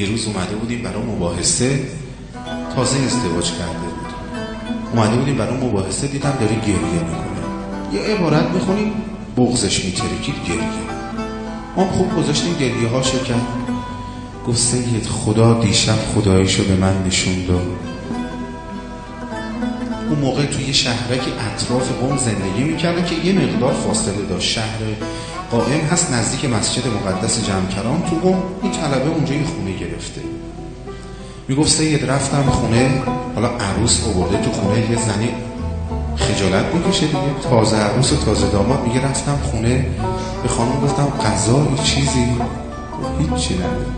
یه روز اومده بودیم برای مباحثه. تازه ازدواج کرده بود. اومده بودیم برای مباحثه دیدم داره گریه می‌کنه. یه عبارت می‌خونیم بغزش میترکید گریه. ما خوب گذاشتیم گریه ها کرد گفت سید خدا دیشب خدایشو به من نشون داد. اون موقع توی که اطراف قوم زندگی می‌کردن که یه مقدار فاصله داشت. شهر قائم هست نزدیک مسجد مقدس جمکران تو قوم این طلبه اونجا یه خونه گرفته. می‌گفت سید رفتم خونه حالا عروس آورده تو خونه یه زنی خجالت می‌کشه دیگه. تازه عروس و تازه داماد میگه رفتم خونه. به خانم گفتم غذا چیزی؟ هیچی نداری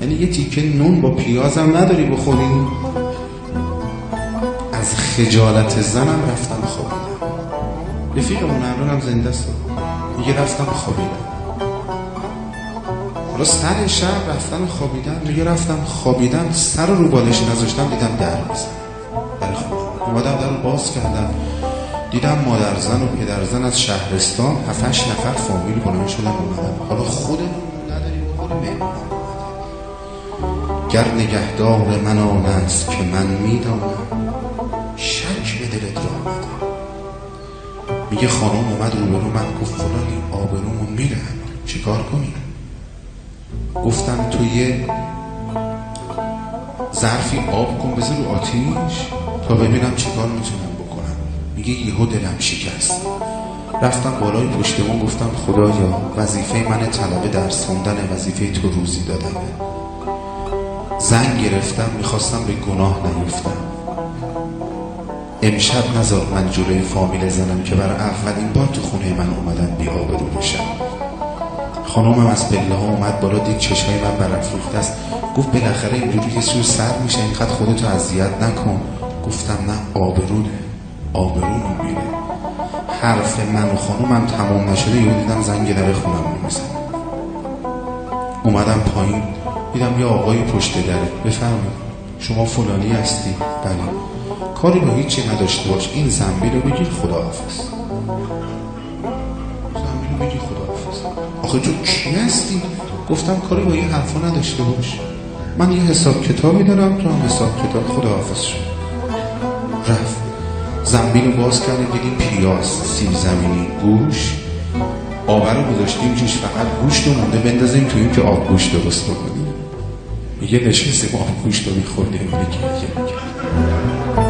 یعنی یه تیکه نون با پیازم نداری بخوری؟ از خجالت زنم رفتم خوابیدم رفیقمون هم زنده است. میگه رفتم خوابیدم. حالا سر شب رفتم خوابیدم میگه رفتم خوابیدم سر رو بالش نذاشتم دیدم در بزن خواب اومدم در باز کردم. دیدم مادر زن و پدر زن از شهرستان هفتش نفر فامیل بلند شدن اومدن. حالا خودمون نداری بخوری مهمان گر نگهدار من آن است که من می‌دانم شک به دلت را میگه خانم اومد روبرو من گفت چیکار کنیم گفتم تو یه ظرفی آب کن بذار رو آتیش تا ببینم چیکار می‌تونم بکنم. میگه یهو دلم شکست. رفتم بالای پشتمون گفتم خدایا وظیفه من طلبه درس خوندن وظیفه تو روزی دادم زنگ گرفتم می‌خواستم به گناه نیفتم. امشب نزار من جلوی فامیل زنم که برای اولین بار تو خونه من اومدن بی آبرو بشم خانومم از پله ها اومد بالا دید چشمای من برافروخته است. گفت بالاخره اینجوری یه سور سر میشه اینقدر خودتو اذیت نکن. گفتم نه آبرونه. آبرون میره حرف من و خانومم تمام نشده یه دیدم زنگ در خونم میمیزن اومدم پایین دیدم یه آقای پشت دره. بفرمایید شما فلانی هستی؟ بله. کاری با هیچی نداشته باش این زنبیل رو بگیر خداحافظ. بگیر خداحافظ. آخه تو کی هستی؟ گفتم کاری با این حرفا نداشته باش. من یه حساب کتابی دارم تو هم حساب کتاب خداحافظ شد رفت. زنبیل رو باز کرده دیدیم پیاز سیب زمینی گوش آور رو گذاشتیم جوش فقط گوشت رو مونده. بندازیم توی که آب گوشت درست بکنیم میگه نشستیم آب گوشت رو میخوردیم. میگه.